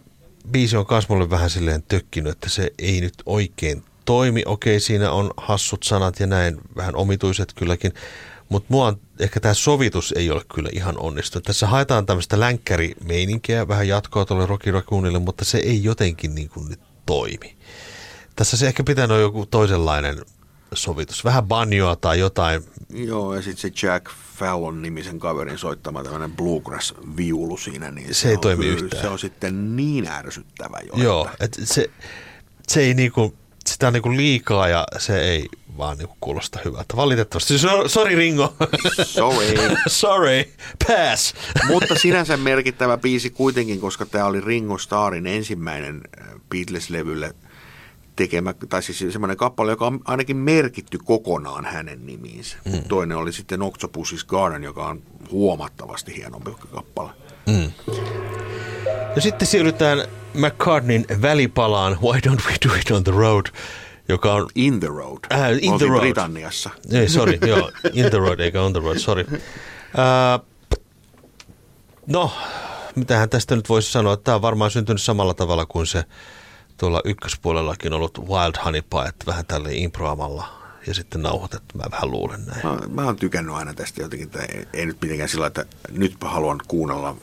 biisi on myös mulle vähän silleen tökkinyt, että se ei nyt oikein toimi. Okei, siinä on hassut sanat ja näin, vähän omituiset kylläkin, mutta mua on, ehkä tämä sovitus ei ole kyllä ihan onnistunut. Tässä haetaan tämmöistä länkkärimeininkiä, vähän jatkoa tuolle Rocky Raccoonille, mutta se ei jotenkin niin kuin nyt toimi. Tässä se ehkä pitänyt olla joku toisenlainen sovitus, vähän banjoa tai jotain. Joo, ja sitten se Jack Fallon-nimisen kaverin soittama tämmöinen bluegrass-viulu siinä, niin Se ei on toimi kyllä- yhtään. Se on sitten niin ärsyttävä jo. Joo, että- et se, se ei niinku, sitä on niinku liikaa ja se ei vaan niinku kuulosta hyvältä. Valitettavasti. So, sorry Ringo. Sorry. sorry. Pass. Mutta sinänsä merkittävä biisi kuitenkin, koska tämä oli Ringo Starrin ensimmäinen äh, Beatles-levylle tekemä, tai siis semmoinen kappale, joka on ainakin merkitty kokonaan hänen nimiinsä. Mm. Toinen oli sitten Octopus's Garden, joka on huomattavasti hienompi kappale. Ja sitten siirrytään McCartneyn välipalaan Why Don't We Do It On The Road, joka on... In the Road. Äh, In the Oltiin Road. Britanniassa. Ei, sorry, joo, In The Road eikä On The Road, sorry. Uh, no, mitähän tästä nyt voisi sanoa, että tämä on varmaan syntynyt samalla tavalla kuin se tuolla ykköspuolellakin ollut Wild Honey Pie, että vähän tälle improamalla ja sitten nauhoitettu, mä vähän luulen näin. Mä, mä oon tykännyt aina tästä jotenkin, että ei, ei nyt mitenkään sillä että nyt mä haluan kuunnella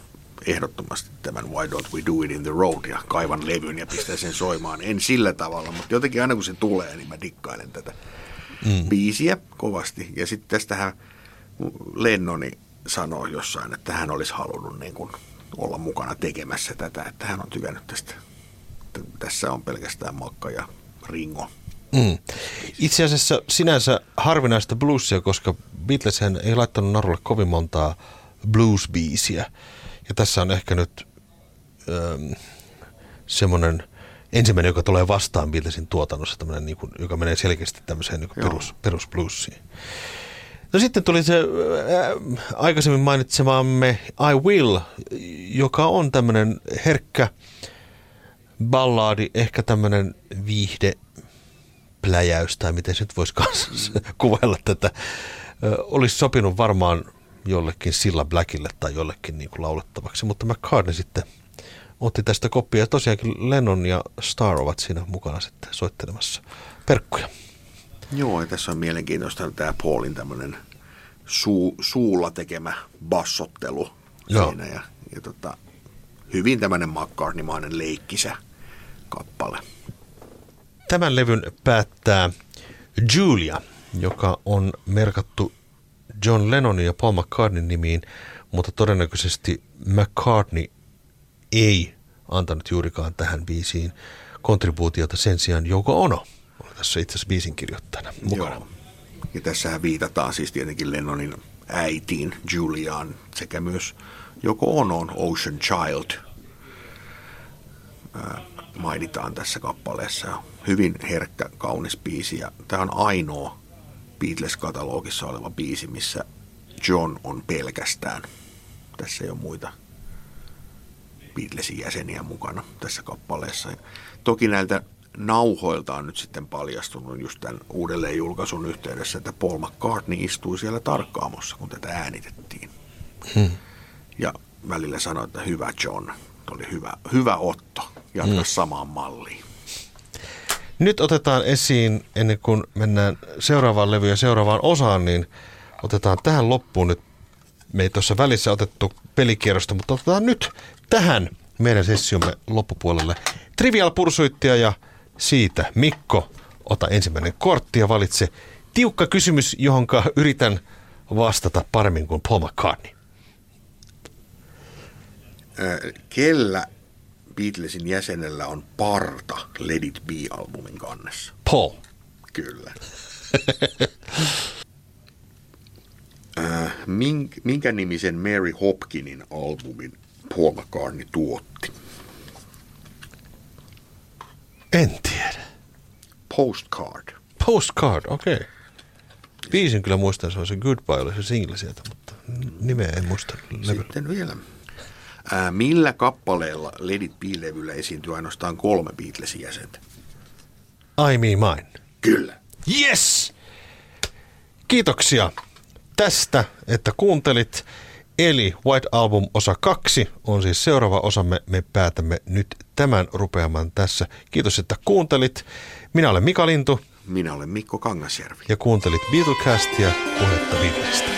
ehdottomasti tämän Why Don't We Do It In The Road ja kaivan levyn ja pistän sen soimaan. En sillä tavalla, mutta jotenkin aina kun se tulee, niin mä dikkailen tätä mm. biisiä kovasti. Ja sitten tästähän Lennoni sanoi jossain, että hän olisi halunnut niin kuin olla mukana tekemässä tätä, että hän on tykännyt tästä. Tässä on pelkästään Makka ja Ringo. Mm. Itse asiassa sinänsä harvinaista bluesia, koska Beatles ei laittanut narulle kovin montaa blues-biisiä. Ja tässä on ehkä nyt ähm, semmoinen ensimmäinen, joka tulee vastaan Beatlesin tuotannossa, niin kuin, joka menee selkeästi tämmöiseen niin perus, perusbluesiin. No sitten tuli se äh, aikaisemmin mainitsemaamme I Will, joka on tämmöinen herkkä ballaadi, ehkä tämmöinen viihde pläjäys tai miten se nyt voisi kuvailla tätä. Olisi sopinut varmaan jollekin Silla Blackille tai jollekin niin kuin laulettavaksi, mutta McCartney sitten otti tästä koppia. Ja tosiaankin Lennon ja Star ovat siinä mukana sitten soittelemassa perkkuja. Joo, ja tässä on mielenkiintoista tämä Paulin tämmöinen suu, suulla tekemä bassottelu Joo. siinä. Ja, ja tota, hyvin tämmöinen McCartney-mainen leikkisä kappale. Tämän levyn päättää Julia, joka on merkattu John Lennonin ja Paul McCartneyn nimiin, mutta todennäköisesti McCartney ei antanut juurikaan tähän biisiin kontribuutiota sen sijaan Joko Ono on tässä itse asiassa biisin kirjoittajana mukana. Joo. Ja tässähän viitataan siis tietenkin Lennonin äitiin Juliaan sekä myös Joko Onoon Ocean Child mainitaan tässä kappaleessa. Hyvin herkkä, kaunis biisi ja tämä on ainoa Beatles-katalogissa oleva biisi, missä John on pelkästään. Tässä ei ole muita Beatlesin jäseniä mukana tässä kappaleessa. Toki näiltä nauhoilta on nyt sitten paljastunut just tämän uudelleen julkaisun yhteydessä, että Paul McCartney istui siellä tarkkaamossa, kun tätä äänitettiin. Hmm. Ja välillä sanoi, että hyvä John, oli hyvä, hyvä otto, jatka hmm. samaan malliin. Nyt otetaan esiin, ennen kuin mennään seuraavaan levyyn ja seuraavaan osaan, niin otetaan tähän loppuun nyt. Me ei tuossa välissä otettu pelikierrosta, mutta otetaan nyt tähän meidän sessiomme loppupuolelle Trivial Pursuittia ja siitä Mikko, ota ensimmäinen kortti ja valitse tiukka kysymys, johonka yritän vastata paremmin kuin Paul McCartney. Kellä Beatlesin jäsenellä on parta Let It Be-albumin kannessa? Paul. Kyllä. minkä nimisen Mary Hopkinin albumin Paul McCartney tuotti? En tiedä. Postcard. Postcard, okei. Okay. Biisin kyllä muistan, se on se Goodbye, oli se single sieltä, mutta nimeä en muista. Sitten vielä. Ää, millä kappaleella Ledit Be-levyllä esiintyy ainoastaan kolme Beatlesin jäsentä? I Me Mine. Kyllä. Yes! Kiitoksia tästä, että kuuntelit. Eli White Album osa kaksi on siis seuraava osa. Me, me päätämme nyt tämän rupeaman tässä. Kiitos, että kuuntelit. Minä olen Mika Lintu. Minä olen Mikko Kangasjärvi. Ja kuuntelit Beatlecastia, puhetta Beatlesista.